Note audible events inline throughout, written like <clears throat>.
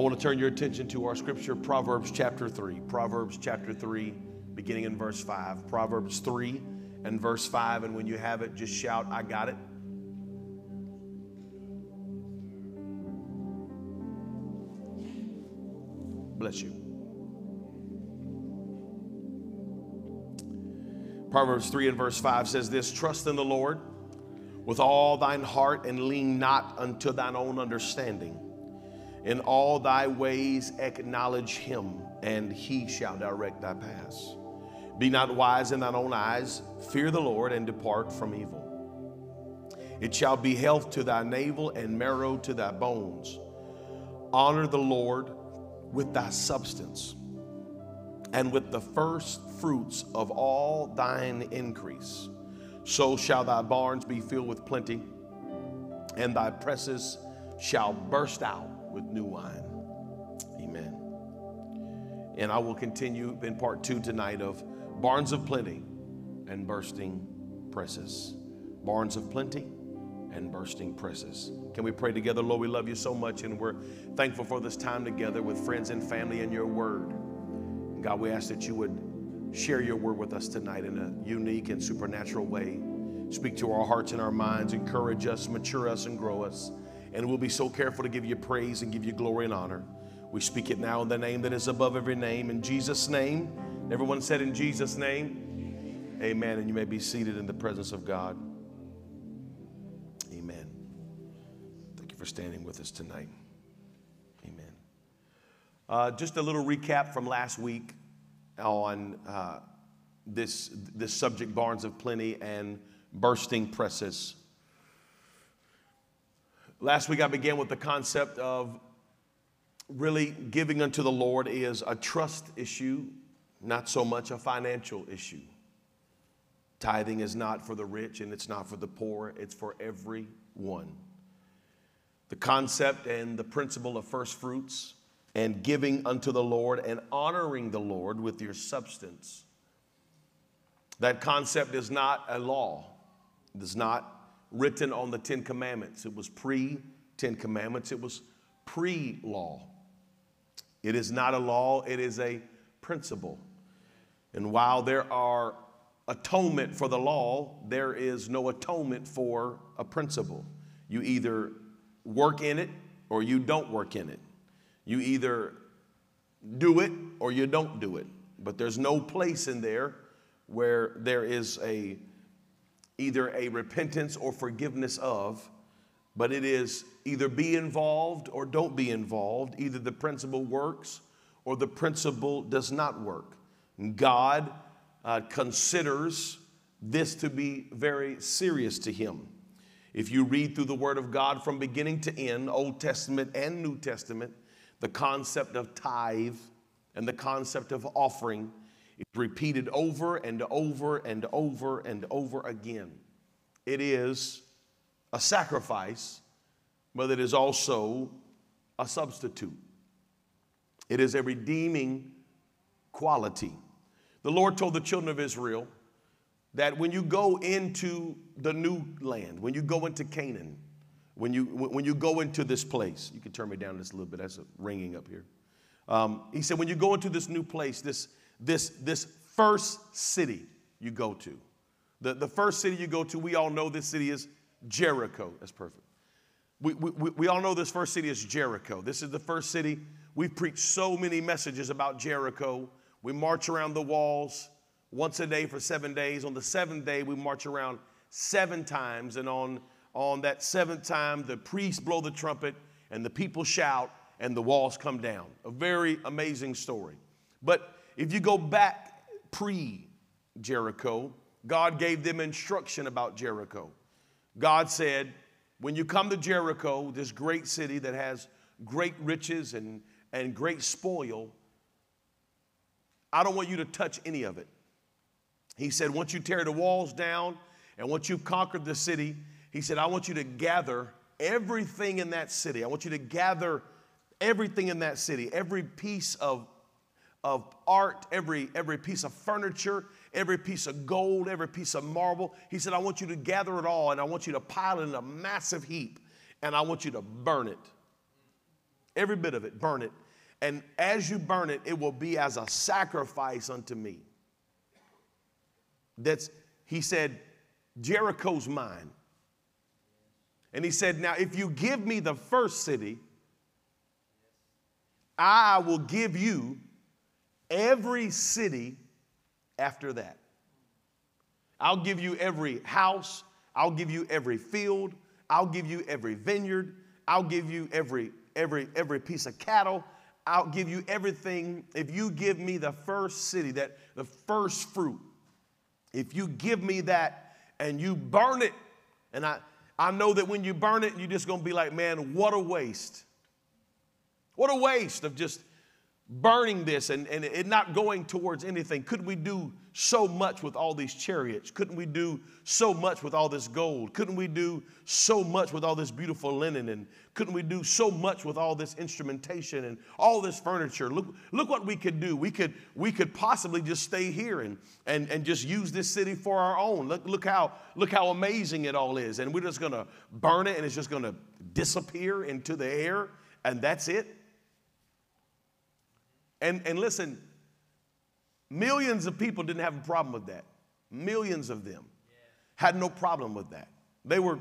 Want to turn your attention to our scripture, Proverbs chapter 3. Proverbs chapter 3, beginning in verse 5. Proverbs 3 and verse 5. And when you have it, just shout, I got it. Bless you. Proverbs 3 and verse 5 says this Trust in the Lord with all thine heart and lean not unto thine own understanding. In all thy ways acknowledge him, and he shall direct thy paths. Be not wise in thine own eyes, fear the Lord, and depart from evil. It shall be health to thy navel and marrow to thy bones. Honor the Lord with thy substance, and with the first fruits of all thine increase. So shall thy barns be filled with plenty, and thy presses shall burst out with new wine. Amen. And I will continue in part two tonight of barns of plenty and bursting presses. Barns of plenty and bursting presses. Can we pray together? Lord, we love you so much and we're thankful for this time together with friends and family and your word. God, we ask that you would share your word with us tonight in a unique and supernatural way. Speak to our hearts and our minds, encourage us, mature us, and grow us. And we'll be so careful to give you praise and give you glory and honor. We speak it now in the name that is above every name. In Jesus' name. Everyone said, In Jesus' name. Amen. And you may be seated in the presence of God. Amen. Thank you for standing with us tonight. Amen. Uh, just a little recap from last week on uh, this, this subject barns of plenty and bursting presses. Last week I began with the concept of really giving unto the Lord is a trust issue, not so much a financial issue. Tithing is not for the rich and it's not for the poor, it's for everyone. The concept and the principle of first fruits and giving unto the Lord and honoring the Lord with your substance. That concept is not a law. It is not written on the Ten Commandments. It was pre Ten Commandments, it was pre law. It is not a law, it is a principle. And while there are atonement for the law, there is no atonement for a principle. You either work in it or you don't work in it. You either do it or you don't do it. But there's no place in there where there is a either a repentance or forgiveness of, but it is either be involved or don't be involved. Either the principle works or the principle does not work. God uh, considers this to be very serious to him. If you read through the Word of God from beginning to end, Old Testament and New Testament, the concept of tithe and the concept of offering is repeated over and over and over and over again. It is a sacrifice, but it is also a substitute. It is a redeeming quality. The Lord told the children of Israel that when you go into the new land, when you go into Canaan, when you, when you go into this place, you can turn me down just a little bit, that's ringing up here. Um, he said, when you go into this new place, this, this, this first city you go to, the, the first city you go to, we all know this city is Jericho. That's perfect. We, we, we all know this first city is Jericho. This is the first city. We've preached so many messages about Jericho. We march around the walls once a day for seven days. On the seventh day, we march around seven times. And on, on that seventh time, the priests blow the trumpet and the people shout and the walls come down. A very amazing story. But if you go back pre Jericho, God gave them instruction about Jericho. God said, When you come to Jericho, this great city that has great riches and, and great spoil, I don't want you to touch any of it. He said, once you tear the walls down and once you've conquered the city, he said, I want you to gather everything in that city. I want you to gather everything in that city, every piece of, of art, every, every piece of furniture, every piece of gold, every piece of marble. He said, I want you to gather it all and I want you to pile it in a massive heap and I want you to burn it. Every bit of it, burn it. And as you burn it, it will be as a sacrifice unto me. That's, he said, Jericho's mine. And he said, Now, if you give me the first city, I will give you every city after that. I'll give you every house, I'll give you every field, I'll give you every vineyard, I'll give you every every every piece of cattle, I'll give you everything if you give me the first city, that the first fruit. If you give me that and you burn it, and I, I know that when you burn it, you're just gonna be like, man, what a waste. What a waste of just burning this and, and it not going towards anything. Couldn't we do so much with all these chariots? Couldn't we do so much with all this gold? Couldn't we do so much with all this beautiful linen? And couldn't we do so much with all this instrumentation and all this furniture? Look, look what we could do. We could, we could possibly just stay here and, and, and just use this city for our own. Look, look, how, look how amazing it all is. And we're just gonna burn it and it's just gonna disappear into the air and that's it. And, and listen, millions of people didn't have a problem with that. Millions of them had no problem with that. They were,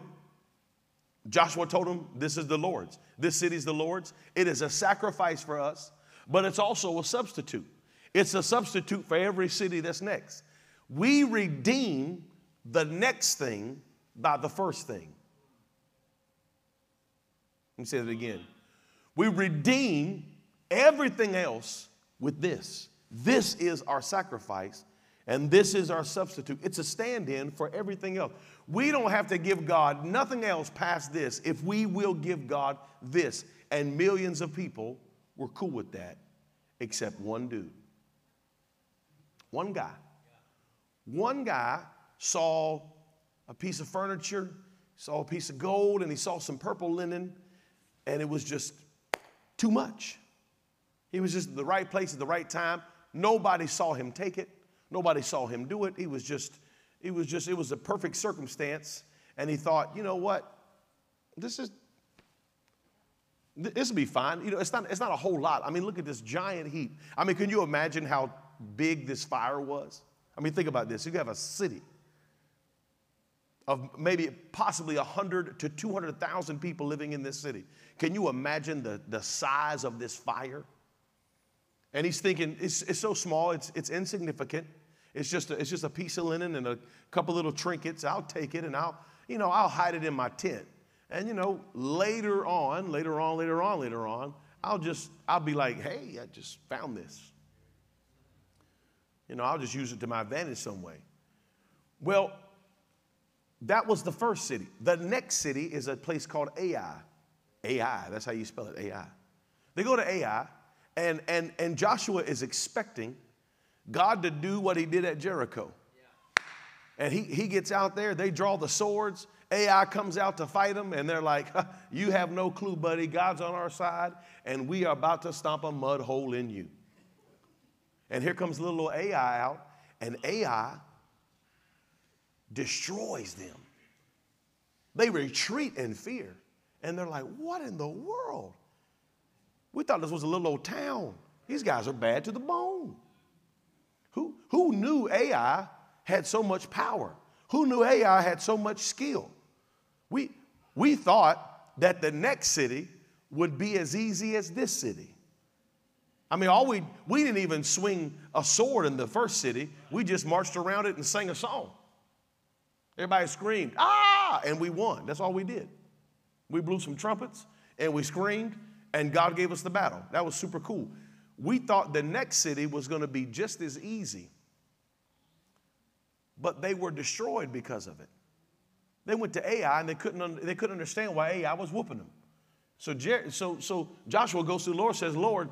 Joshua told them, This is the Lord's. This city is the Lord's. It is a sacrifice for us, but it's also a substitute. It's a substitute for every city that's next. We redeem the next thing by the first thing. Let me say that again. We redeem everything else with this. This is our sacrifice, and this is our substitute. It's a stand in for everything else. We don't have to give God nothing else past this if we will give God this. And millions of people were cool with that, except one dude. One guy. One guy saw a piece of furniture, saw a piece of gold, and he saw some purple linen, and it was just too much. He was just at the right place at the right time. Nobody saw him take it. Nobody saw him do it. He was just, it was just, it was a perfect circumstance. And he thought, you know what? This is, this will be fine. You know, it's not, it's not a whole lot. I mean, look at this giant heap. I mean, can you imagine how big this fire was? I mean, think about this. You have a city of maybe possibly 100 to 200,000 people living in this city. Can you imagine the, the size of this fire? And he's thinking, it's, it's so small, it's, it's insignificant. It's just, a, it's just a piece of linen and a couple little trinkets. I'll take it and I'll, you know, I'll hide it in my tent. And, you know, later on, later on, later on, later on, I'll just, I'll be like, hey, I just found this. You know, I'll just use it to my advantage some way. Well, that was the first city. The next city is a place called Ai. Ai, that's how you spell it, Ai. They go to Ai, and, and, and Joshua is expecting God to do what he did at Jericho. And he, he gets out there, they draw the swords. Ai comes out to fight them, and they're like, You have no clue, buddy. God's on our side, and we are about to stomp a mud hole in you. And here comes little Ai out, and Ai destroys them. They retreat in fear, and they're like, What in the world? We thought this was a little old town. These guys are bad to the bone. Who, who knew Ai had so much power? Who knew Ai had so much skill? We, we thought that the next city would be as easy as this city. I mean, all we, we didn't even swing a sword in the first city. We just marched around it and sang a song. Everybody screamed, ah, and we won. That's all we did. We blew some trumpets and we screamed and God gave us the battle. That was super cool. We thought the next city was going to be just as easy, but they were destroyed because of it. They went to Ai and they couldn't, they couldn't understand why Ai was whooping them. So, so, so Joshua goes to the Lord says, Lord,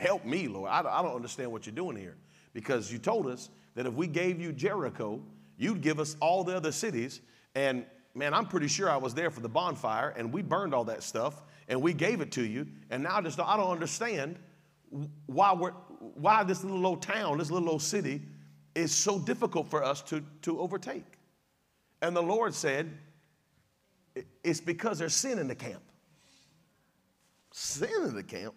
Help me, Lord. I, I don't understand what you're doing here. Because you told us that if we gave you Jericho, you'd give us all the other cities. And man, I'm pretty sure I was there for the bonfire and we burned all that stuff and we gave it to you. And now I just I don't understand why we're why this little old town, this little old city, is so difficult for us to, to overtake. And the Lord said, It's because there's sin in the camp. Sin in the camp?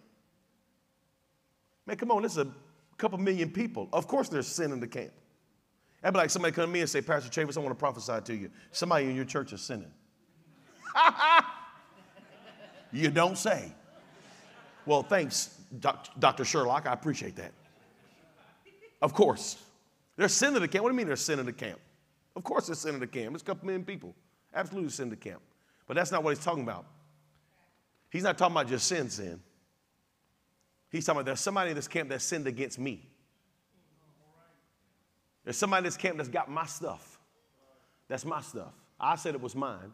Man, come on, this is a couple million people. Of course there's sin in the camp. That'd be like somebody come to me and say, Pastor Chavis, I want to prophesy to you. Somebody in your church is sinning. <laughs> you don't say. Well, thanks, Dr. Sherlock. I appreciate that. Of course. There's sin in the camp. What do you mean there's sin in the camp? Of course there's sin in the camp. There's a couple million people. Absolutely sin in the camp. But that's not what he's talking about. He's not talking about just sin, sin. He's talking about there's somebody in this camp that sinned against me. There's somebody in this camp that's got my stuff. That's my stuff. I said it was mine.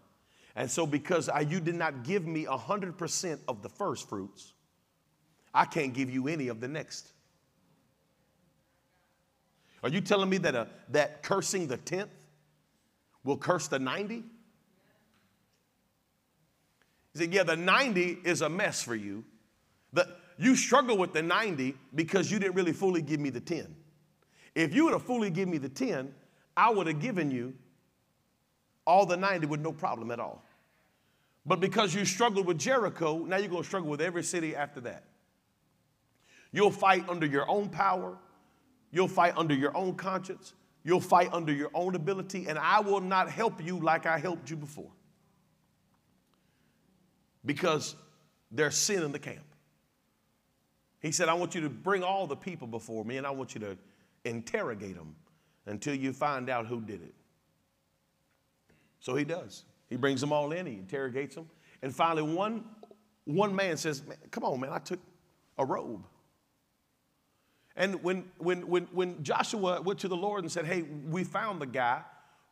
And so, because I, you did not give me 100% of the first fruits, I can't give you any of the next. Are you telling me that, a, that cursing the 10th will curse the 90? He said, Yeah, the 90 is a mess for you. The, you struggle with the 90 because you didn't really fully give me the 10. If you would have fully given me the 10, I would have given you all the 90 with no problem at all. But because you struggled with Jericho, now you're going to struggle with every city after that. You'll fight under your own power, you'll fight under your own conscience, you'll fight under your own ability, and I will not help you like I helped you before. Because there's sin in the camp. He said, I want you to bring all the people before me, and I want you to interrogate them until you find out who did it. So he does. He brings them all in, he interrogates them. And finally, one, one man says, Come on, man, I took a robe. And when, when, when, when Joshua went to the Lord and said, Hey, we found the guy,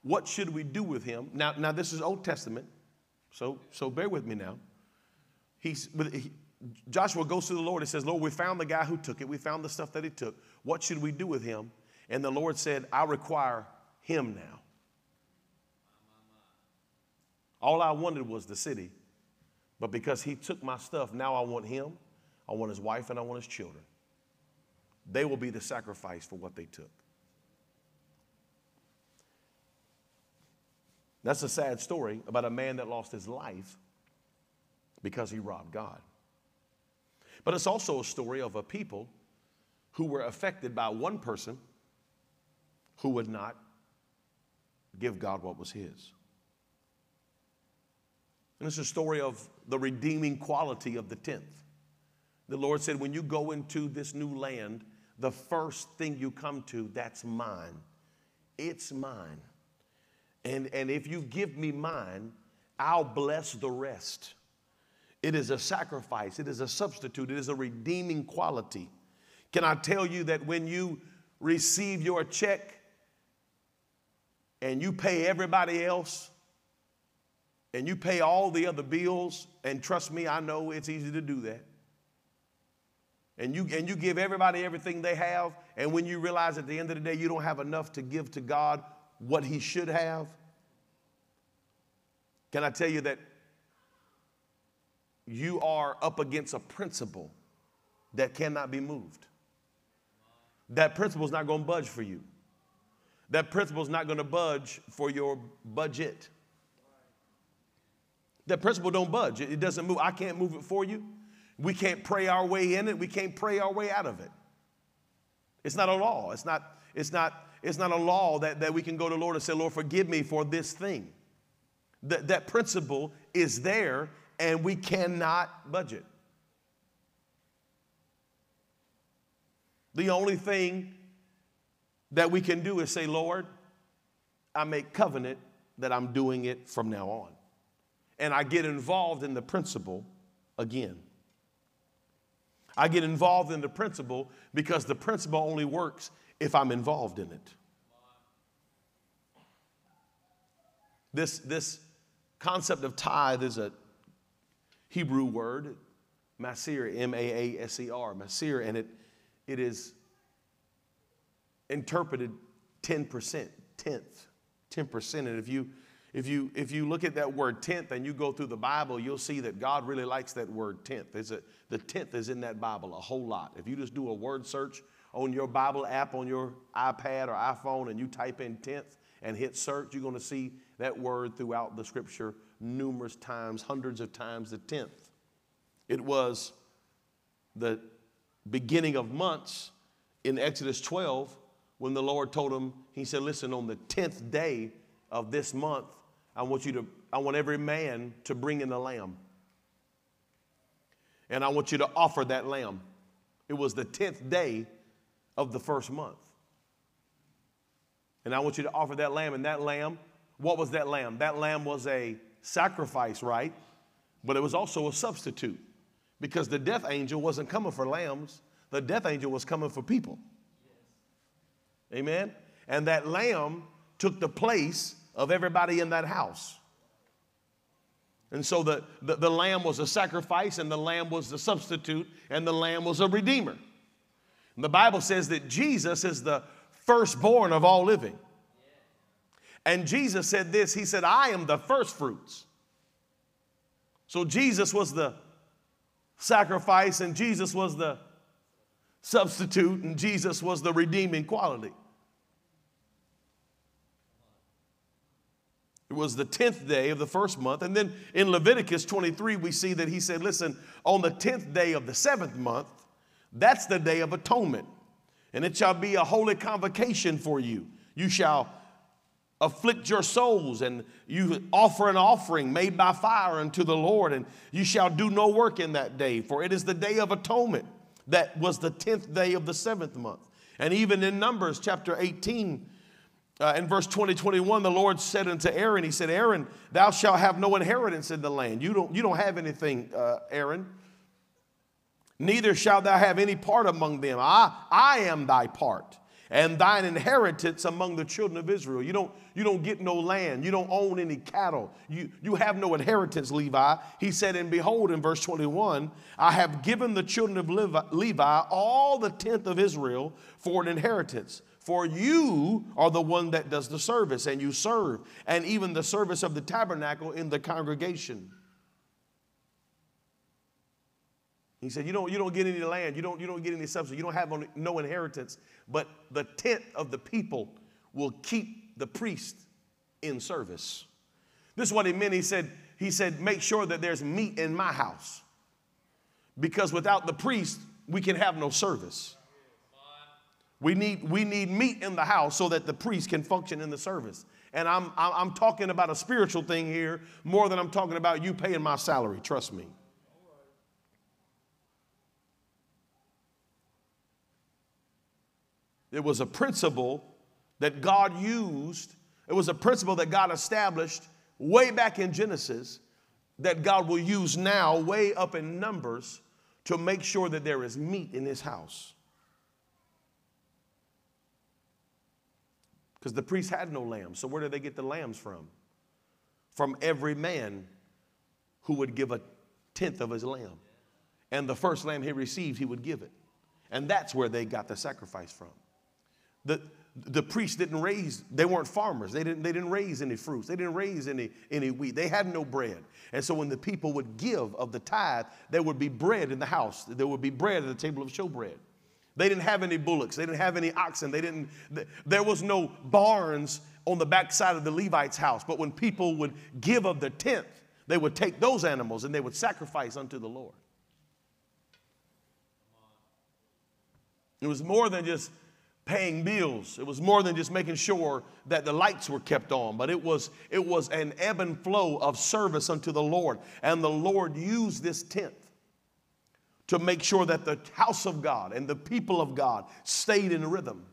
what should we do with him? Now, now this is Old Testament, so, so bear with me now. He's, he, Joshua goes to the Lord and says, Lord, we found the guy who took it. We found the stuff that he took. What should we do with him? And the Lord said, I require him now. All I wanted was the city. But because he took my stuff, now I want him, I want his wife, and I want his children. They will be the sacrifice for what they took. That's a sad story about a man that lost his life because he robbed God. But it's also a story of a people who were affected by one person who would not give God what was his. And it's a story of the redeeming quality of the tenth. The Lord said, when you go into this new land, the first thing you come to, that's mine. It's mine. And, and if you give me mine, I'll bless the rest. It is a sacrifice, it is a substitute, it is a redeeming quality. Can I tell you that when you receive your check and you pay everybody else and you pay all the other bills, and trust me, I know it's easy to do that. And you, and you give everybody everything they have, and when you realize at the end of the day you don't have enough to give to God what He should have, can I tell you that you are up against a principle that cannot be moved. That principle is not going to budge for you. That principle is not going to budge for your budget. That principle don't budge. It doesn't move. I can't move it for you. We can't pray our way in it. We can't pray our way out of it. It's not a law. It's not, it's not, it's not a law that, that we can go to Lord and say, Lord, forgive me for this thing. That, that principle is there and we cannot budget. The only thing that we can do is say, Lord, I make covenant that I'm doing it from now on. And I get involved in the principle again. I get involved in the principle because the principle only works if I'm involved in it. This, this concept of tithe is a Hebrew word Maaser, M A A S E R, Maaser, and it, it is interpreted 10%, tenth, 10%. And if you if you if you look at that word tenth and you go through the Bible, you'll see that God really likes that word tenth. A, the tenth is in that Bible a whole lot. If you just do a word search on your Bible app on your iPad or iPhone and you type in tenth and hit search, you're going to see that word throughout the scripture numerous times, hundreds of times the tenth. It was the beginning of months in Exodus 12 when the Lord told him, He said, Listen, on the 10th day of this month, I want you to, I want every man to bring in a lamb. And I want you to offer that lamb. It was the 10th day of the first month. And I want you to offer that lamb. And that lamb, what was that lamb? That lamb was a sacrifice, right? But it was also a substitute because the death angel wasn't coming for lambs, the death angel was coming for people. Amen? And that lamb took the place of everybody in that house. And so the, the, the, lamb was a sacrifice, and the lamb was the substitute, and the lamb was a redeemer. And the Bible says that Jesus is the firstborn of all living. And Jesus said this He said, I am the firstfruits. So Jesus was the sacrifice, and Jesus was the substitute, and Jesus was the redeeming quality. It was the 10th day of the first month. And then in Leviticus 23, we see that he said, Listen, on the 10th day of the seventh month, that's the day of atonement. And it shall be a holy convocation for you. You shall afflict your souls, and you offer an offering made by fire unto the Lord, and you shall do no work in that day, for it is the day of atonement. That was the 10th day of the seventh month. And even in Numbers chapter 18, uh, in verse 20, 21, the Lord said unto Aaron, He said, Aaron, thou shalt have no inheritance in the land. You don't, you don't have anything, uh, Aaron. Neither shalt thou have any part among them. I, I am thy part and thine inheritance among the children of Israel. You don't, you don't get no land. You don't own any cattle. You, you have no inheritance, Levi. He said, And behold, in verse 21, I have given the children of Levi, Levi all the tenth of Israel for an inheritance. For you are the one that does the service, and you serve, and even the service of the tabernacle in the congregation. He said, you don't, you don't get any land, you don't, you don't get any substance, you don't have no inheritance, but the tenth of the people will keep the priest in service. This is what he meant. He said, he said, make sure that there's meat in my house. Because without the priest, we can have no service. We need, we need meat in the house so that the priest can function in the service. And I'm, I'm talking about a spiritual thing here more than I'm talking about you paying my salary, trust me. It was a principle that God used, it was a principle that God established way back in Genesis that God will use now, way up in Numbers, to make sure that there is meat in his house. Because the priests had no lambs. So, where did they get the lambs from? From every man who would give a tenth of his lamb. And the first lamb he received, he would give it. And that's where they got the sacrifice from. The, the priests didn't raise, they weren't farmers. They didn't, they didn't raise any fruits. They didn't raise any, any wheat. They had no bread. And so when the people would give of the tithe, there would be bread in the house. There would be bread at the table of showbread. They didn't have any bullocks. They didn't have any oxen. They didn't, there was no barns on the backside of the Levite's house. But when people would give of the tenth, they would take those animals and they would sacrifice unto the Lord. It was more than just paying bills. It was more than just making sure that the lights were kept on, but it was, it was an ebb and flow of service unto the Lord. And the Lord used this tenth to make sure that the house of God and the people of God stayed in rhythm,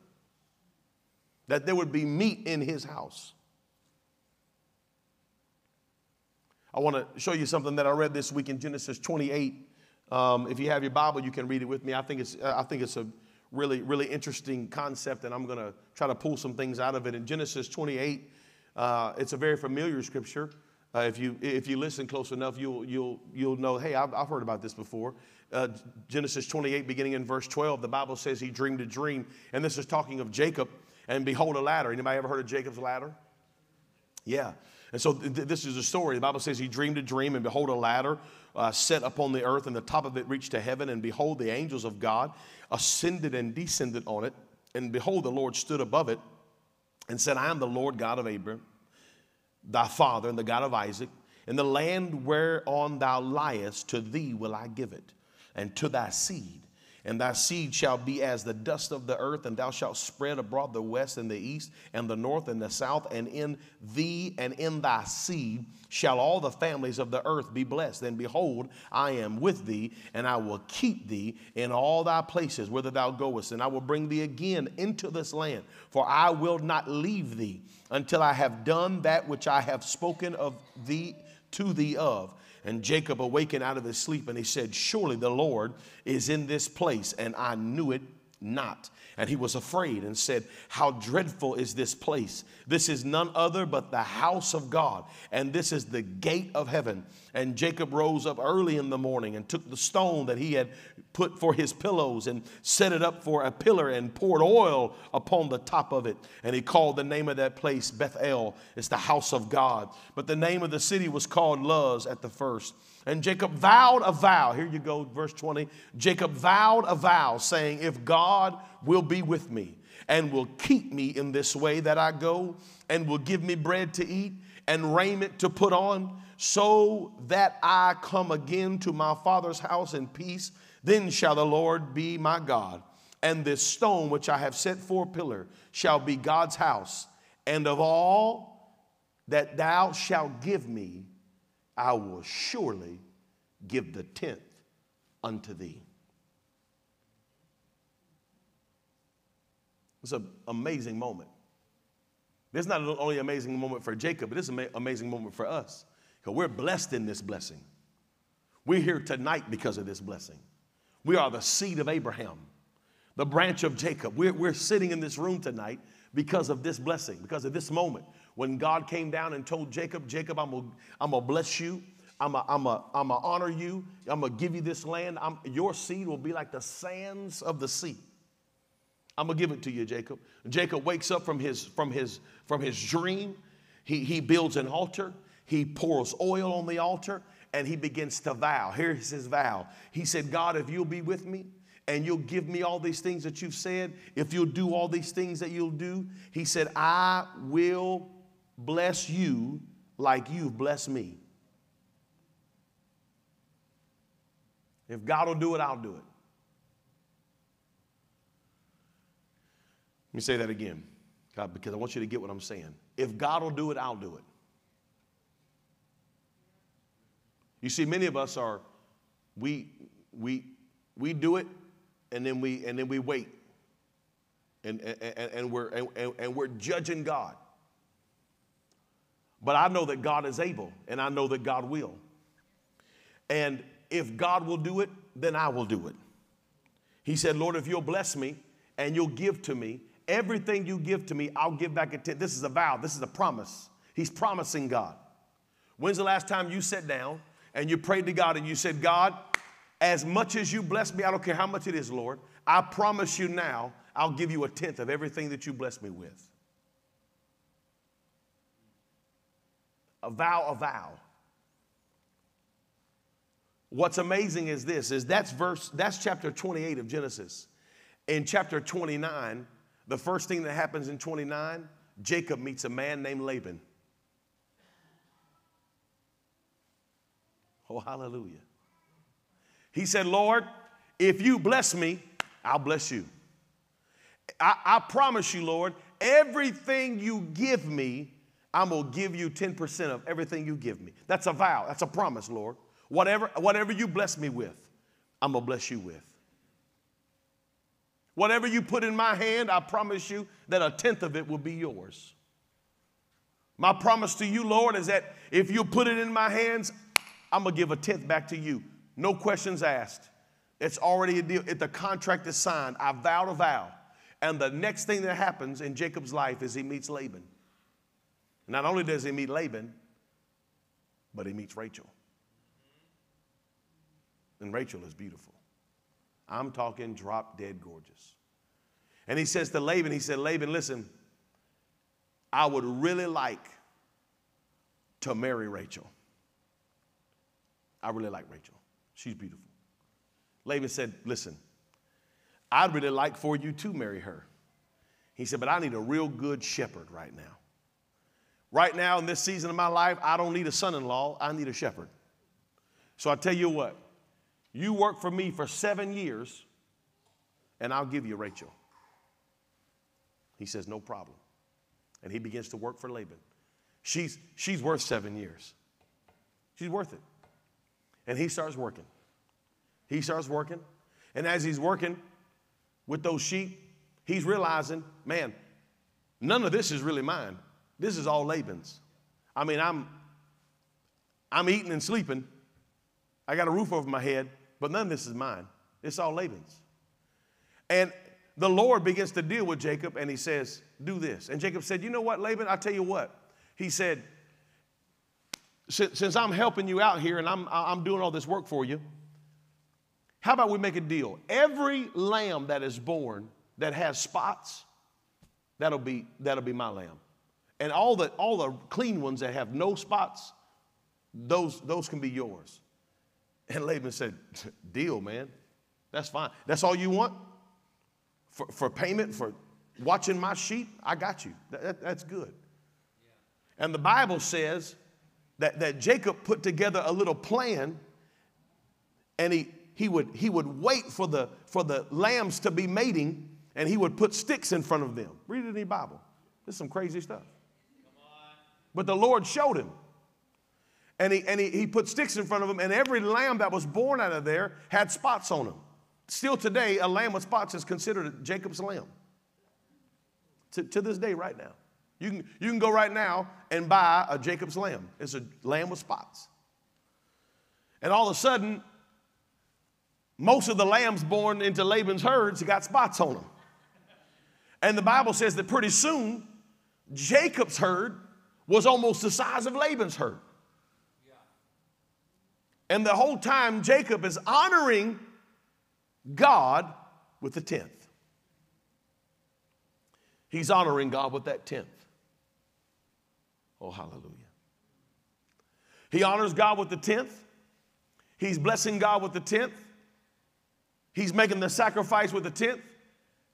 that there would be meat in his house. I want to show you something that I read this week in Genesis 28. Um, if you have your Bible, you can read it with me. I think it's, I think it's a really, really interesting concept, and I'm going to try to pull some things out of it. In Genesis 28, uh, it's a very familiar scripture. Uh, if, you, if you listen close enough, you'll, you'll, you'll know, hey, I've, I've heard about this before. Uh, Genesis 28, beginning in verse 12, the Bible says he dreamed a dream. And this is talking of Jacob. And behold, a ladder. Anybody ever heard of Jacob's ladder? Yeah. And so th- this is a story. The Bible says he dreamed a dream, and behold, a ladder uh, set upon the earth, and the top of it reached to heaven. And behold, the angels of God ascended and descended on it. And behold, the Lord stood above it and said, I am the Lord God of Abraham thy father and the God of Isaac, and the land whereon thou liest, to thee will I give it, and to thy seed. And thy seed shall be as the dust of the earth, and thou shalt spread abroad the west and the east, and the north and the south, and in thee and in thy seed shall all the families of the earth be blessed. And behold, I am with thee, and I will keep thee in all thy places whither thou goest, and I will bring thee again into this land, for I will not leave thee until I have done that which I have spoken of thee to thee of. And Jacob awakened out of his sleep and he said, Surely the Lord is in this place, and I knew it not. And he was afraid and said, How dreadful is this place! This is none other but the house of God, and this is the gate of heaven. And Jacob rose up early in the morning and took the stone that he had put for his pillows and set it up for a pillar and poured oil upon the top of it. And he called the name of that place Bethel. It's the house of God. But the name of the city was called Luz at the first. And Jacob vowed a vow. Here you go, verse 20. Jacob vowed a vow, saying, If God will be with me and will keep me in this way that I go, and will give me bread to eat and raiment to put on, so that I come again to my father's house in peace, then shall the Lord be my God. And this stone which I have set for a pillar shall be God's house. And of all that thou shalt give me, I will surely give the tenth unto thee. It's an amazing moment. This is not only an amazing moment for Jacob, but it's an amazing moment for us. Because we're blessed in this blessing. We're here tonight because of this blessing. We are the seed of Abraham, the branch of Jacob. We're, we're sitting in this room tonight because of this blessing, because of this moment when God came down and told Jacob, Jacob, I'm I'm gonna bless you. I'm gonna I'm a, I'm a honor you. I'm gonna give you this land. I'm, your seed will be like the sands of the sea. I'm gonna give it to you, Jacob. Jacob wakes up from his from his from his dream. He, he builds an altar. He pours oil on the altar and he begins to vow. Here's his vow. He said, God, if you'll be with me, and you'll give me all these things that you've said, if you'll do all these things that you'll do, he said, I will bless you like you've blessed me. If God will do it, I'll do it. Let me say that again, God, because I want you to get what I'm saying. If God will do it, I'll do it. You see, many of us are, we, we, we do it and then we, and then we wait. And, and, and, we're, and, and we're judging God. But I know that God is able, and I know that God will. And if God will do it, then I will do it. He said, Lord, if you'll bless me and you'll give to me, everything you give to me, I'll give back a tenth. This is a vow, this is a promise. He's promising God. When's the last time you sat down and you prayed to God and you said, God, as much as you bless me, I don't care how much it is, Lord, I promise you now, I'll give you a tenth of everything that you bless me with. A vow, a vow. What's amazing is this is that's verse that's chapter 28 of Genesis. In chapter 29, the first thing that happens in 29, Jacob meets a man named Laban. Oh, hallelujah. He said, Lord, if you bless me, I'll bless you. I, I promise you, Lord, everything you give me, I'm going to give you 10% of everything you give me. That's a vow. That's a promise, Lord. Whatever, whatever you bless me with, I'm going to bless you with. Whatever you put in my hand, I promise you that a tenth of it will be yours. My promise to you, Lord, is that if you put it in my hands, I'm going to give a tenth back to you. No questions asked. It's already a deal. If the contract is signed, I vowed a vow. And the next thing that happens in Jacob's life is he meets Laban. Not only does he meet Laban, but he meets Rachel. And Rachel is beautiful. I'm talking drop dead gorgeous. And he says to Laban, he said, Laban, listen, I would really like to marry Rachel. I really like Rachel. She's beautiful. Laban said, Listen, I'd really like for you to marry her. He said, But I need a real good shepherd right now. Right now, in this season of my life, I don't need a son in law, I need a shepherd. So I tell you what, you work for me for seven years, and I'll give you Rachel. He says, No problem. And he begins to work for Laban. She's, she's worth seven years. She's worth it. And he starts working. He starts working. And as he's working with those sheep, he's realizing, man, none of this is really mine. This is all Laban's. I mean, I'm I'm eating and sleeping. I got a roof over my head, but none of this is mine. It's all Laban's. And the Lord begins to deal with Jacob and he says, Do this. And Jacob said, You know what, Laban? i tell you what. He said, Since I'm helping you out here and I'm, I'm doing all this work for you, how about we make a deal? Every lamb that is born that has spots, that'll be, that'll be my lamb. And all the, all the clean ones that have no spots, those, those can be yours. And Laban said, <laughs> Deal, man. That's fine. That's all you want? For, for payment, for watching my sheep? I got you. That, that's good. And the Bible says that, that Jacob put together a little plan and he, he, would, he would wait for the, for the lambs to be mating and he would put sticks in front of them. Read it in the Bible. This is some crazy stuff. But the Lord showed him. And, he, and he, he put sticks in front of him, and every lamb that was born out of there had spots on them. Still today, a lamb with spots is considered Jacob's lamb. To, to this day, right now. You can, you can go right now and buy a Jacob's lamb. It's a lamb with spots. And all of a sudden, most of the lambs born into Laban's herds got spots on them. And the Bible says that pretty soon, Jacob's herd was almost the size of Laban's herd. And the whole time, Jacob is honoring God with the tenth. He's honoring God with that tenth. Oh, hallelujah. He honors God with the tenth. He's blessing God with the tenth. He's making the sacrifice with the tenth.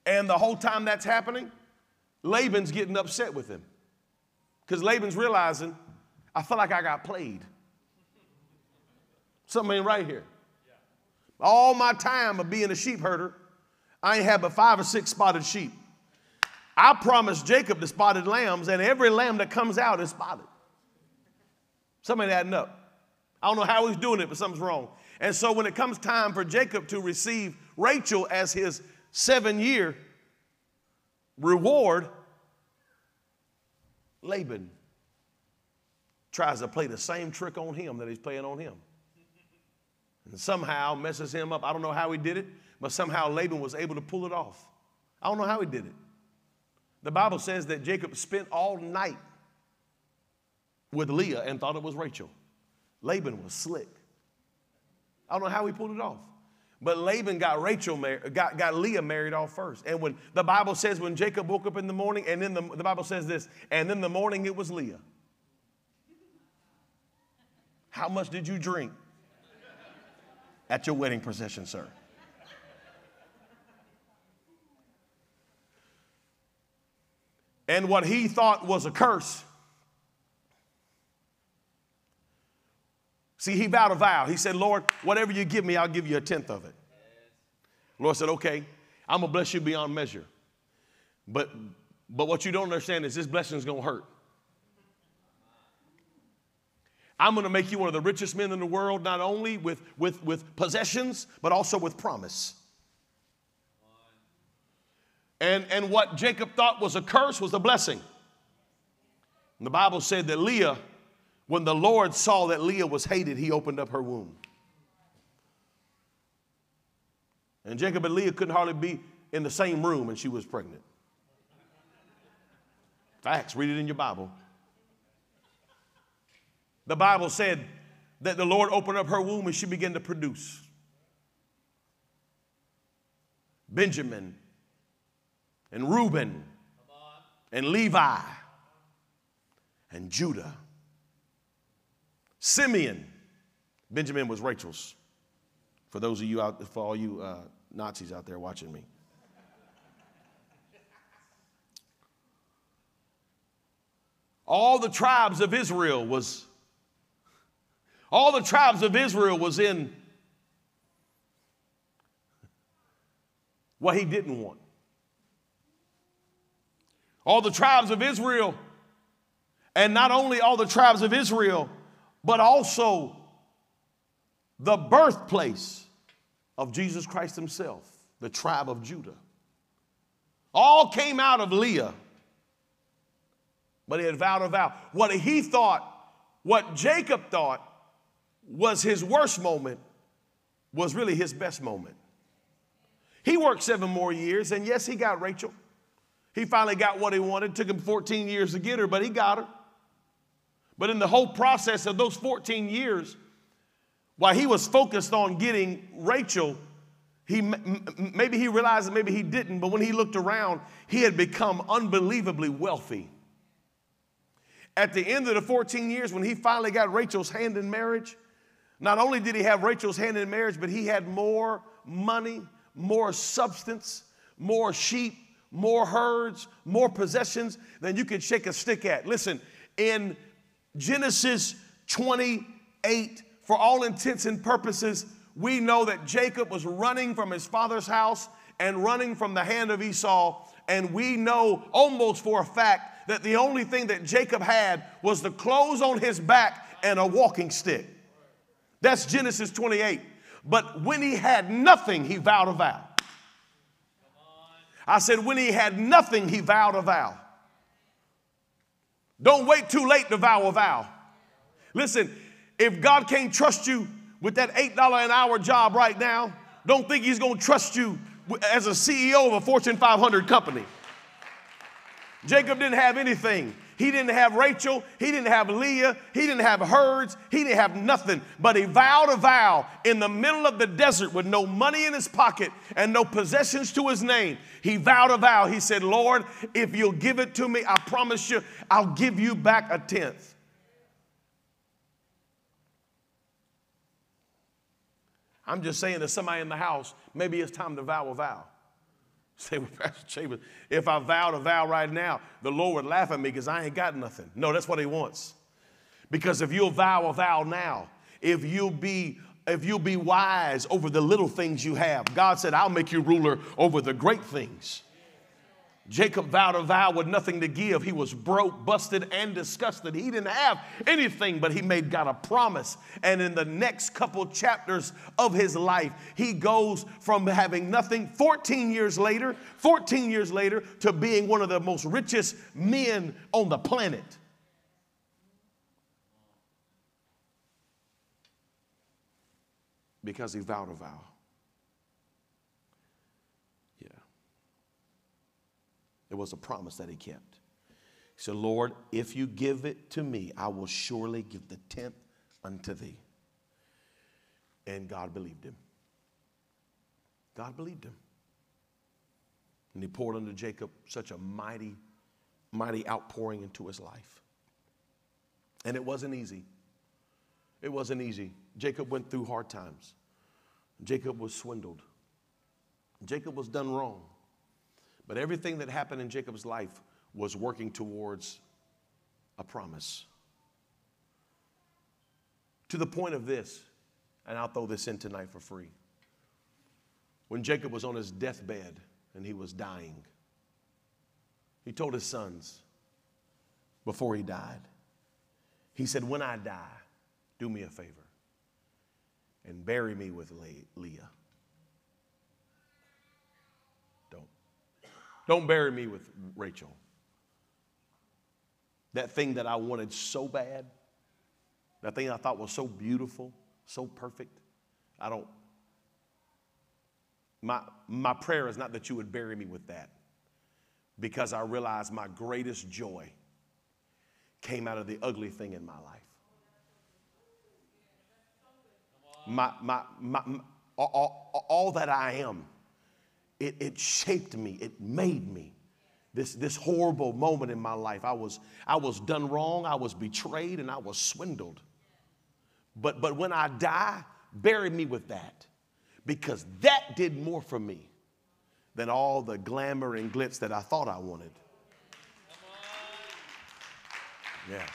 And the whole time that's happening, Laban's getting upset with him. Because Laban's realizing, I feel like I got played. Something ain't right here. All my time of being a sheep herder, I ain't had but five or six spotted sheep. I promised Jacob the spotted lambs, and every lamb that comes out is spotted. Something ain't adding up. I don't know how he's doing it, but something's wrong. And so when it comes time for Jacob to receive Rachel as his seven year reward, Laban tries to play the same trick on him that he's playing on him. And somehow messes him up. I don't know how he did it, but somehow Laban was able to pull it off. I don't know how he did it. The Bible says that Jacob spent all night with Leah and thought it was Rachel. Laban was slick. I don't know how he pulled it off. But Laban got Rachel got, got Leah married off first. And when the Bible says when Jacob woke up in the morning, and then the, the Bible says this, and then the morning it was Leah. How much did you drink at your wedding procession, sir? And what he thought was a curse See, he vowed a vow. He said, Lord, whatever you give me, I'll give you a tenth of it. Lord said, okay, I'm gonna bless you beyond measure. But but what you don't understand is this blessing is gonna hurt. I'm gonna make you one of the richest men in the world, not only with, with, with possessions, but also with promise. And, and what Jacob thought was a curse was a blessing. And the Bible said that Leah when the Lord saw that Leah was hated, he opened up her womb. And Jacob and Leah couldn't hardly be in the same room, and she was pregnant. Facts, read it in your Bible. the Bible said that the Lord opened up her womb and she began to produce. Benjamin and Reuben and Levi and Judah. Simeon, Benjamin was Rachel's. For those of you out, for all you uh, Nazis out there watching me. All the tribes of Israel was, all the tribes of Israel was in what he didn't want. All the tribes of Israel, and not only all the tribes of Israel, but also the birthplace of Jesus Christ himself, the tribe of Judah. All came out of Leah, but he had vowed a vow. What he thought, what Jacob thought was his worst moment, was really his best moment. He worked seven more years, and yes, he got Rachel. He finally got what he wanted. It took him 14 years to get her, but he got her. But in the whole process of those 14 years, while he was focused on getting Rachel, he maybe he realized maybe he didn't, but when he looked around, he had become unbelievably wealthy. At the end of the 14 years, when he finally got Rachel's hand in marriage, not only did he have Rachel's hand in marriage, but he had more money, more substance, more sheep, more herds, more possessions than you could shake a stick at. Listen, in Genesis 28, for all intents and purposes, we know that Jacob was running from his father's house and running from the hand of Esau. And we know almost for a fact that the only thing that Jacob had was the clothes on his back and a walking stick. That's Genesis 28. But when he had nothing, he vowed a vow. I said, when he had nothing, he vowed a vow. Don't wait too late to vow a vow. Listen, if God can't trust you with that $8 an hour job right now, don't think he's to trust you as a CEO of a Fortune 500 company. Jacob didn't have anything. He didn't have Rachel. He didn't have Leah. He didn't have herds. He didn't have nothing. But he vowed a vow in the middle of the desert with no money in his pocket and no possessions to his name. He vowed a vow. He said, Lord, if you'll give it to me, I promise you, I'll give you back a tenth. I'm just saying to somebody in the house, maybe it's time to vow a vow. Say, well, Pastor Chambers, if I vowed a vow right now, the Lord would laugh at me because I ain't got nothing. No, that's what He wants. Because if you'll vow a vow now, if you'll be if you'll be wise over the little things you have, God said, I'll make you ruler over the great things. Jacob vowed a vow with nothing to give. He was broke, busted, and disgusted. He didn't have anything, but he made God a promise. And in the next couple chapters of his life, he goes from having nothing 14 years later, 14 years later, to being one of the most richest men on the planet. Because he vowed a vow. It was a promise that he kept. He said, Lord, if you give it to me, I will surely give the tenth unto thee. And God believed him. God believed him. And he poured unto Jacob such a mighty, mighty outpouring into his life. And it wasn't easy. It wasn't easy. Jacob went through hard times. Jacob was swindled. Jacob was done wrong. But everything that happened in Jacob's life was working towards a promise. To the point of this, and I'll throw this in tonight for free. When Jacob was on his deathbed and he was dying, he told his sons before he died, he said, When I die, do me a favor and bury me with Leah. Don't bury me with Rachel. That thing that I wanted so bad, that thing I thought was so beautiful, so perfect, I don't. My, my prayer is not that you would bury me with that, because I realize my greatest joy came out of the ugly thing in my life. my, my, my, my all, all, that I am. It, it shaped me, it made me. This, this horrible moment in my life. I was, I was done wrong, I was betrayed, and I was swindled. But, but when I die, bury me with that because that did more for me than all the glamour and glitz that I thought I wanted. Yeah.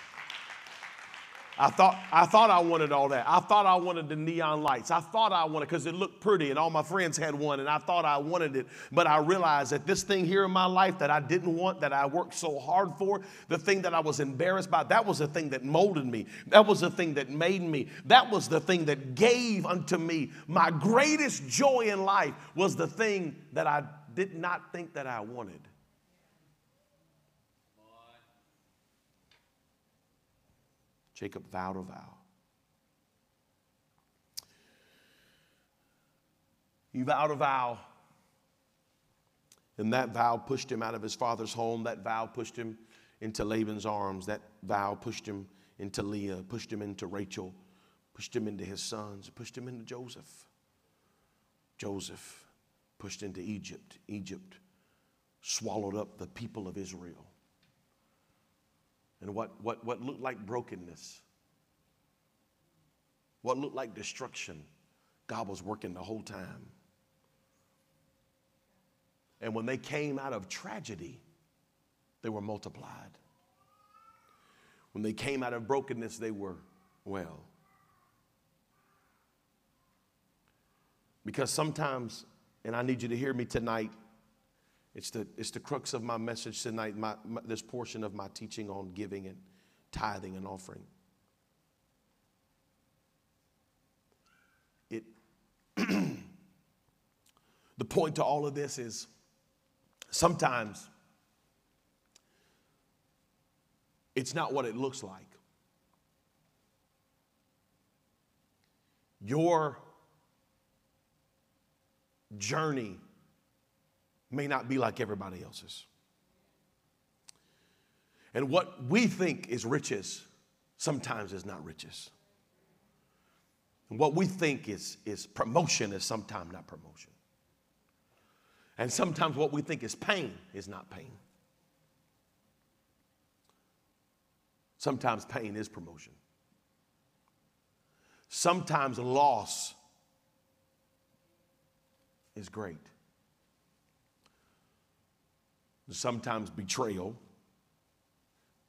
I thought, I thought I wanted all that. I thought I wanted the neon lights. I thought I wanted because it looked pretty and all my friends had one and I thought I wanted it. But I realized that this thing here in my life that I didn't want, that I worked so hard for, the thing that I was embarrassed by, that was the thing that molded me. That was the thing that made me. That was the thing that gave unto me. My greatest joy in life was the thing that I did not think that I wanted. Jacob vowed a vow. He vowed a vow. And that vow pushed him out of his father's home. That vow pushed him into Laban's arms. That vow pushed him into Leah, pushed him into Rachel, pushed him into his sons, pushed him into Joseph. Joseph pushed into Egypt. Egypt swallowed up the people of Israel and what, what, what looked like brokenness, what looked like destruction, God was working the whole time. And when they came out of tragedy, they were multiplied. When they came out of brokenness, they were well. Because sometimes, and I need you to hear me tonight, it's the, it's the crux of my message tonight, my, my, this portion of my teaching on giving and tithing and offering. It, <clears throat> the point to all of this is sometimes it's not what it looks like. Your journey may not be like everybody else's. And what we think is riches sometimes is not riches. And what we think is, is promotion is sometimes not promotion. And sometimes what we think is pain is not pain. Sometimes pain is promotion. Sometimes loss is great sometimes betrayal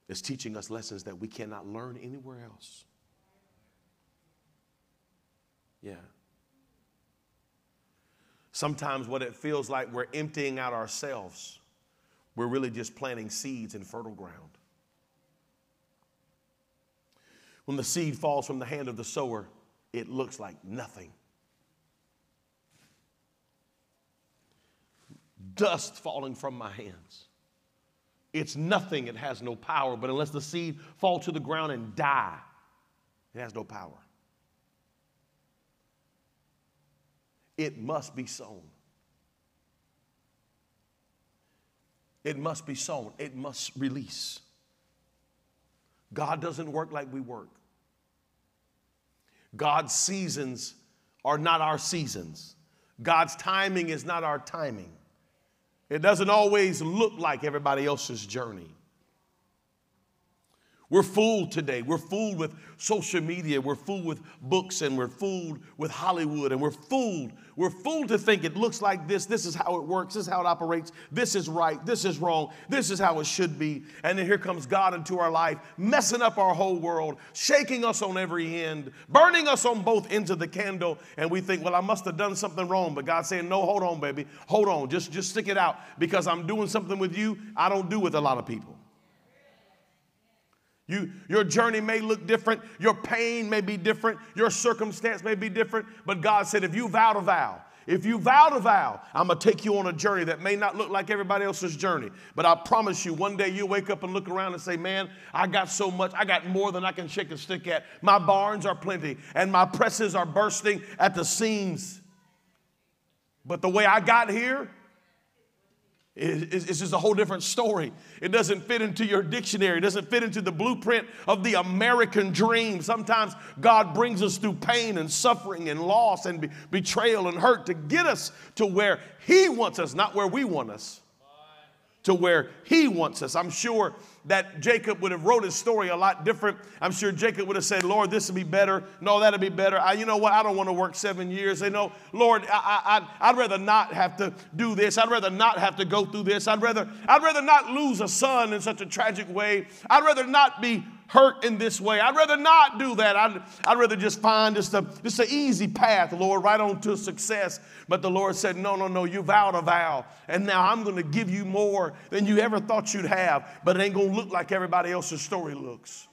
is teaching us lessons that we cannot learn anywhere else. Yeah. Sometimes what it feels like we're emptying out ourselves, we're really just planting seeds in fertile ground. When the seed falls from the hand of the sower, it looks like nothing. Dust falling from my hands. It's nothing, it has no power, but unless the seed fall to the ground and die, it has no power. It must be sown. It must be sown. It must release. God doesn't work like we work. God's seasons are not our seasons. God's timing is not our timing. It doesn't always look like everybody else's journey. We're fooled today. We're fooled with social media. We're fooled with books and we're fooled with Hollywood and we're fooled. We're fooled to think it looks like this. This is how it works. This is how it operates. This is right. This is wrong. This is how it should be. And then here comes God into our life, messing up our whole world, shaking us on every end, burning us on both ends of the candle. And we think, well, I must have done something wrong. But God's saying, no, hold on, baby. Hold on. Just, just stick it out because I'm doing something with you I don't do with a lot of people. You, your journey may look different, your pain may be different, your circumstance may be different, but God said, if you vow to vow, if you vow to vow, I'm gonna take you on a journey that may not look like everybody else's journey. But I promise you, one day you'll wake up and look around and say, Man, I got so much, I got more than I can shake a stick at. My barns are plenty, and my presses are bursting at the seams. But the way I got here, It's just a whole different story. It doesn't fit into your dictionary. It doesn't fit into the blueprint of the American dream. Sometimes God brings us through pain and suffering and loss and betrayal and hurt to get us to where He wants us, not where we want us to where he wants us. I'm sure that Jacob would have wrote his story a lot different. I'm sure Jacob would have said, Lord, this would be better. No, that'll be better. I, you know what? I don't want to work seven years. They know, Lord, I, I, I'd rather not have to do this. I'd rather not have to go through this. I'd rather, I'd rather not lose a son in such a tragic way. I'd rather not be hurt in this way. I'd rather not do that. I'd, I'd rather just find just a just an easy path, Lord, right on to success. But the Lord said, No, no, no, you vowed a vow. And now I'm going to give you more than you ever thought you'd have, but it ain't going to look like everybody else's story looks.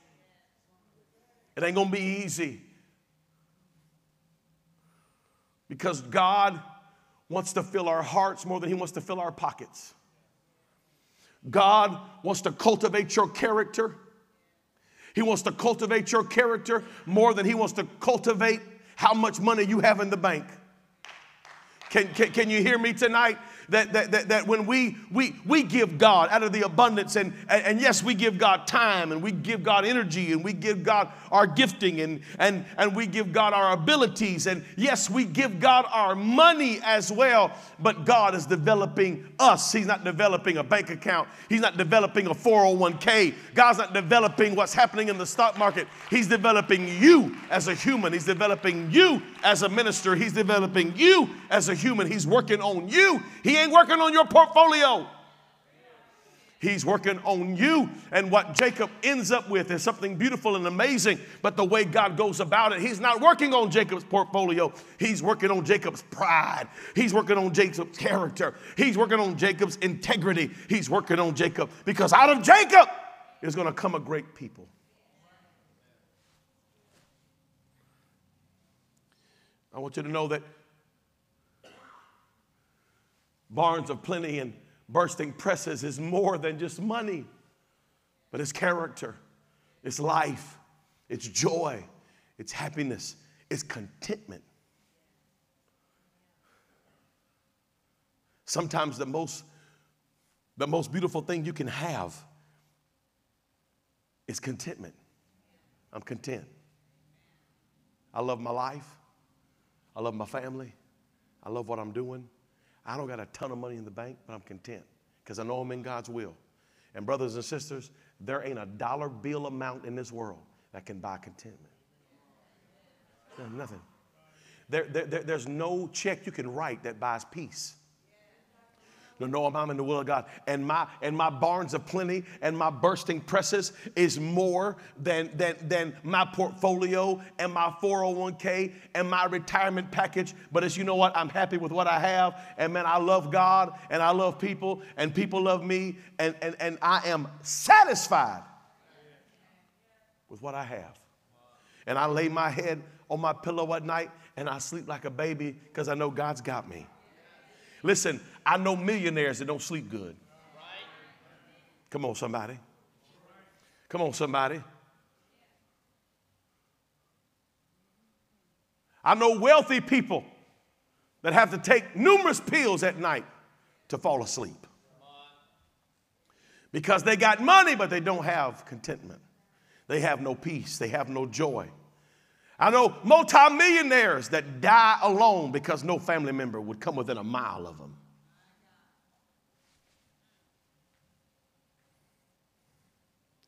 It ain't going to be easy. Because God wants to fill our hearts more than He wants to fill our pockets. God wants to cultivate your character. He wants to cultivate your character more than he wants to cultivate how much money you have in the bank. Can, can, can you hear me tonight? That, that, that, that when we, we, we give God out of the abundance, and, and yes, we give God time and we give God energy and we give God our gifting and, and, and we give God our abilities, and yes, we give God our money as well, but God is developing us. He's not developing a bank account, He's not developing a 401k. God's not developing what's happening in the stock market. He's developing you as a human, He's developing you as a minister, He's developing you as a human. He's working on you. He he ain't working on your portfolio. He's working on you. And what Jacob ends up with is something beautiful and amazing. But the way God goes about it, he's not working on Jacob's portfolio. He's working on Jacob's pride. He's working on Jacob's character. He's working on Jacob's integrity. He's working on Jacob because out of Jacob is going to come a great people. I want you to know that barns of plenty and bursting presses is more than just money, but it's character, it's life, it's joy, it's happiness, it's contentment. Sometimes the most, the most beautiful thing you can have is contentment. I'm content. I love my life. I love my family. I love what I'm doing. I don't got a ton of money in the bank, but I'm content because I know I'm in God's will. And, brothers and sisters, there ain't a dollar bill amount in this world that can buy contentment. No, nothing. There, there, there's no check you can write that buys peace to know I'm in the will of God. And my and my barns of plenty and my bursting presses is more than than than my portfolio and my 401k and my retirement package. But as you know what, I'm happy with what I have. And man, I love God and I love people and people love me and and, and I am satisfied with what I have. And I lay my head on my pillow at night and I sleep like a baby because I know God's got me. Listen, I know millionaires that don't sleep good. Come on, somebody. Come on, somebody. I know wealthy people that have to take numerous pills at night to fall asleep because they got money, but they don't have contentment. They have no peace, they have no joy. I know multimillionaires that die alone because no family member would come within a mile of them.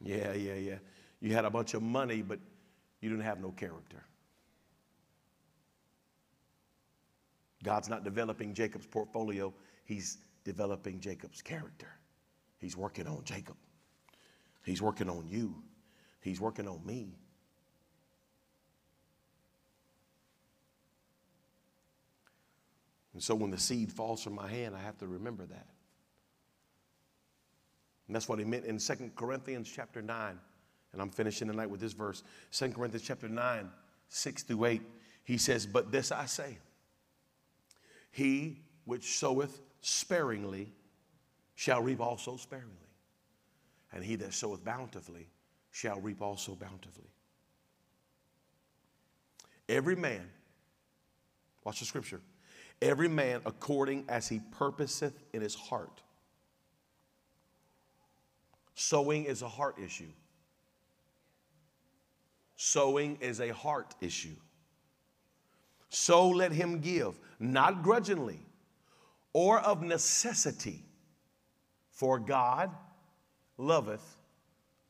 Yeah, yeah, yeah. You had a bunch of money, but you didn't have no character. God's not developing Jacob's portfolio, He's developing Jacob's character. He's working on Jacob, He's working on you, He's working on me. And so when the seed falls from my hand, I have to remember that. And that's what he meant in 2 Corinthians chapter 9. And I'm finishing tonight with this verse. 2 Corinthians chapter 9, 6 through 8. He says, But this I say, he which soweth sparingly shall reap also sparingly. And he that soweth bountifully shall reap also bountifully. Every man, watch the scripture, Every man according as he purposeth in his heart, Sowing is a heart issue. Sowing is a heart issue. So let him give, not grudgingly or of necessity, for God loveth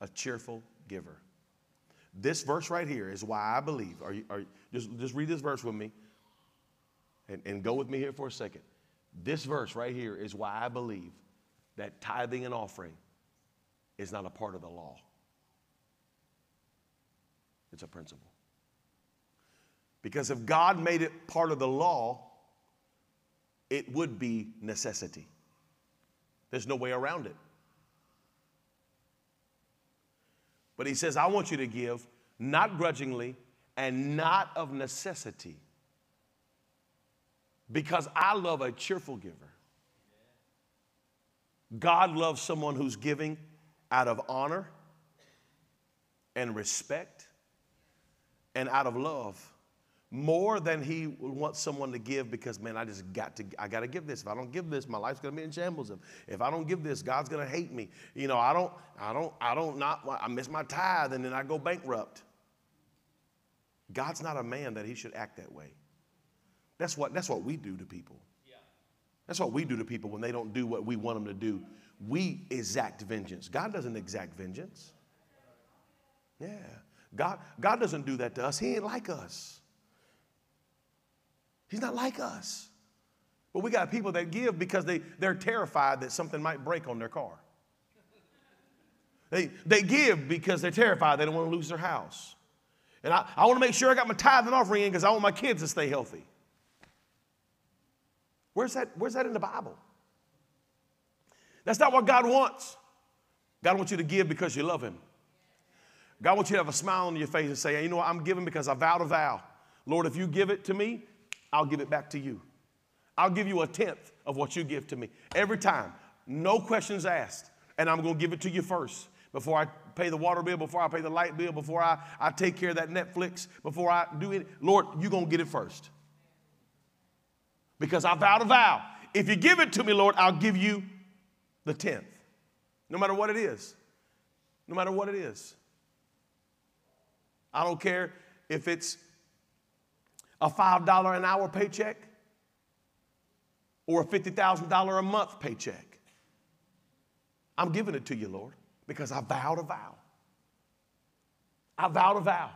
a cheerful giver. This verse right here is why I believe. Are you, are you, just, just read this verse with me and, and go with me here for a second. This verse right here is why I believe that tithing and offering is not a part of the law, it's a principle. Because if God made it part of the law, it would be necessity. There's no way around it. But he says, I want you to give not grudgingly and not of necessity because I love a cheerful giver. God loves someone who's giving out of honor and respect and out of love more than he wants someone to give because man i just got to i got to give this. If i don't give this my life's going to be in shambles. If, if i don't give this god's going to hate me. You know i don't i don't i don't not i miss my tithe and then i go bankrupt. God's not a man that he should act that way. That's what that's what we do to people. Yeah. that's what we do to people when they don't do what we want them to do we exact vengeance god doesn't exact vengeance yeah god god doesn't do that to us he ain't like us He's not like us. But we got people that give because they, they're terrified that something might break on their car. They, they give because they're terrified they don't want to lose their house. And I, I want to make sure I got my tithe and offering in because I want my kids to stay healthy. Where's that, where's that in the Bible? That's not what God wants. God wants you to give because you love Him. God wants you to have a smile on your face and say, you know what, I'm giving because I vowed a vow. Lord, if you give it to me, I'll give it back to you. I'll give you a tenth of what you give to me every time. No questions asked. And I'm going to give it to you first before I pay the water bill, before I pay the light bill, before I, I take care of that Netflix, before I do it. Lord, you're going to get it first. Because I vowed a vow. If you give it to me, Lord, I'll give you the tenth. No matter what it is. No matter what it is. I don't care if it's a $5 an hour paycheck or a $50,000 a month paycheck. I'm giving it to you, Lord, because I vowed a vow. I vowed a vow.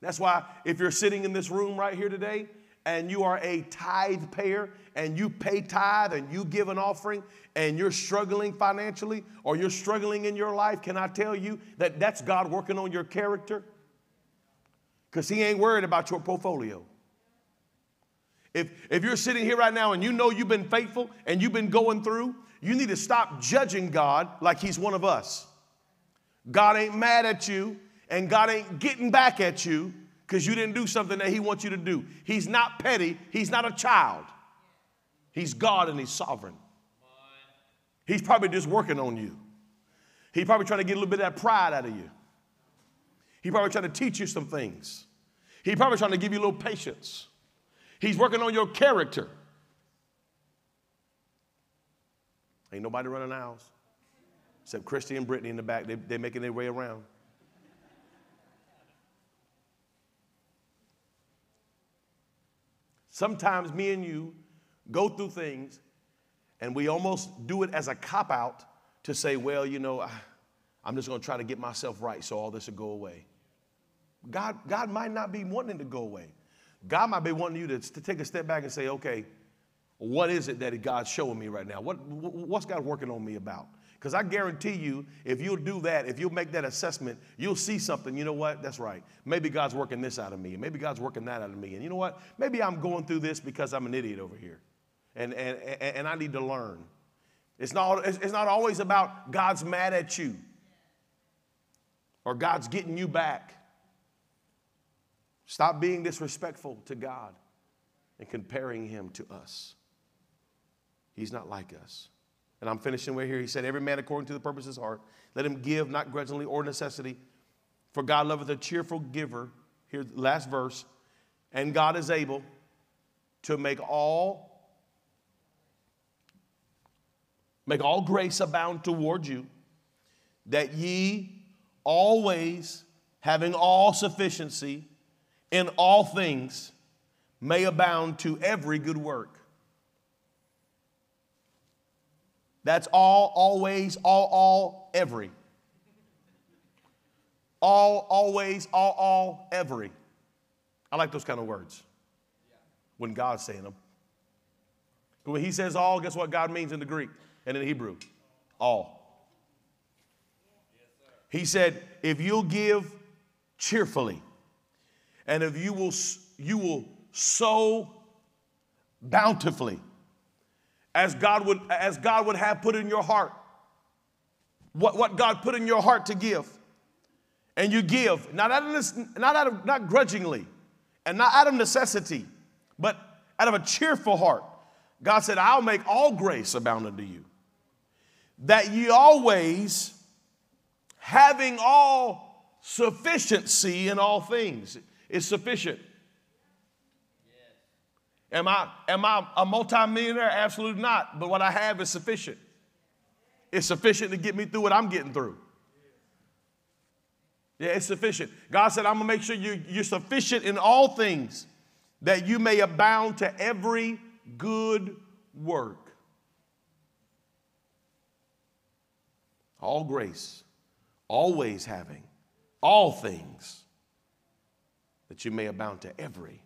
That's why if you're sitting in this room right here today and you are a tithe payer and you pay tithe and you give an offering and you're struggling financially or you're struggling in your life, can I tell you that that's God working on your character? because he ain't worried about your portfolio. If, if you're sitting here right now and you know you've been faithful and you've been going through, you need to stop judging God like he's one of us. God ain't mad at you and God ain't getting back at you because you didn't do something that he wants you to do. He's not petty, he's not a child. He's God and he's sovereign. He's probably just working on you. He's probably trying to get a little bit of that pride out of you. He's probably trying to teach you some things. He's probably trying to give you a little patience. He's working on your character. Ain't nobody running aisles except Christy and Brittany in the back. They, they're making their way around. Sometimes me and you go through things and we almost do it as a cop out to say, well, you know, I, I'm just going to try to get myself right so all this will go away. God, God might not be wanting to go away. God might be wanting you to, to take a step back and say, okay, what is it that God's showing me right now? What, what's God working on me about? Because I guarantee you, if you'll do that, if you'll make that assessment, you'll see something. You know what? That's right. Maybe God's working this out of me. and Maybe God's working that out of me. And you know what? Maybe I'm going through this because I'm an idiot over here. And, and, and I need to learn. It's not, it's not always about God's mad at you or God's getting you back. Stop being disrespectful to God and comparing him to us. He's not like us. And I'm finishing right here. He said, Every man according to the purpose of his heart, let him give, not grudgingly or necessity. For God loveth a cheerful giver. Here, last verse. And God is able to make all make all grace abound toward you, that ye always, having all sufficiency in all things, may abound to every good work. That's all, always, all, all, every. All, always, all, all, every. I like those kind of words when God's saying them. When He says all, guess what God means in the Greek and in Hebrew? All. He said, if you'll give cheerfully, and if you will, you will sow bountifully, as God would, as God would have put in your heart, what, what God put in your heart to give. And you give, not out of, not out of, not grudgingly, and not out of necessity, but out of a cheerful heart. God said, I'll make all grace abound unto you. That ye always, having all sufficiency in all things, is sufficient. Am I, am I a multimillionaire? Absolutely not. But what I have is sufficient. It's sufficient to get me through what I'm getting through. Yeah, it's sufficient. God said, I'm going to make sure you, you're sufficient in all things that you may abound to every good work. All grace, always having all things that you may abound to every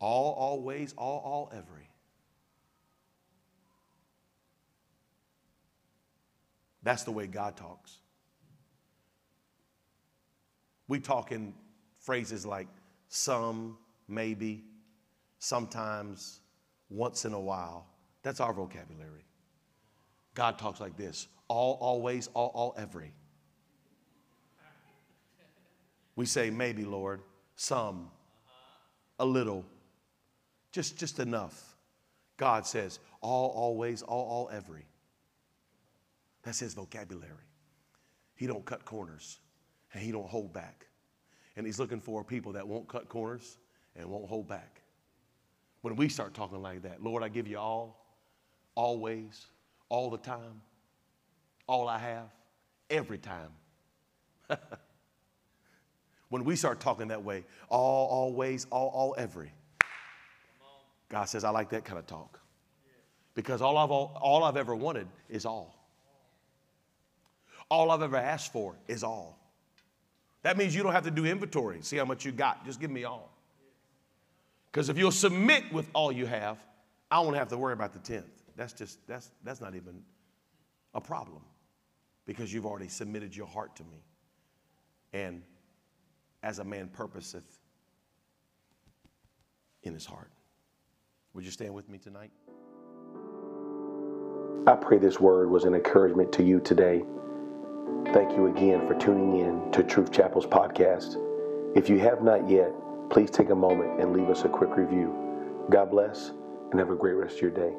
all, always, all, all, every. That's the way God talks. We talk in phrases like some, maybe, sometimes, once in a while. That's our vocabulary. God talks like this all, always, all, all, every. We say, maybe, Lord, some, a little, just, just enough. God says, all, always, all, all, every. That's his vocabulary. He don't cut corners and he don't hold back. And he's looking for people that won't cut corners and won't hold back. When we start talking like that, Lord, I give you all, always, all the time, all I have, every time. <laughs> when we start talking that way, all, always, all, all, every, God says, I like that kind of talk. Because all I've, all, all I've ever wanted is all. All I've ever asked for is all. That means you don't have to do inventory, see how much you got. Just give me all. Because if you'll submit with all you have, I won't have to worry about the tenth. That's just, that's, that's not even a problem because you've already submitted your heart to me. And as a man purposeth in his heart. Would you stand with me tonight? I pray this word was an encouragement to you today. Thank you again for tuning in to Truth Chapel's podcast. If you have not yet, please take a moment and leave us a quick review. God bless and have a great rest of your day.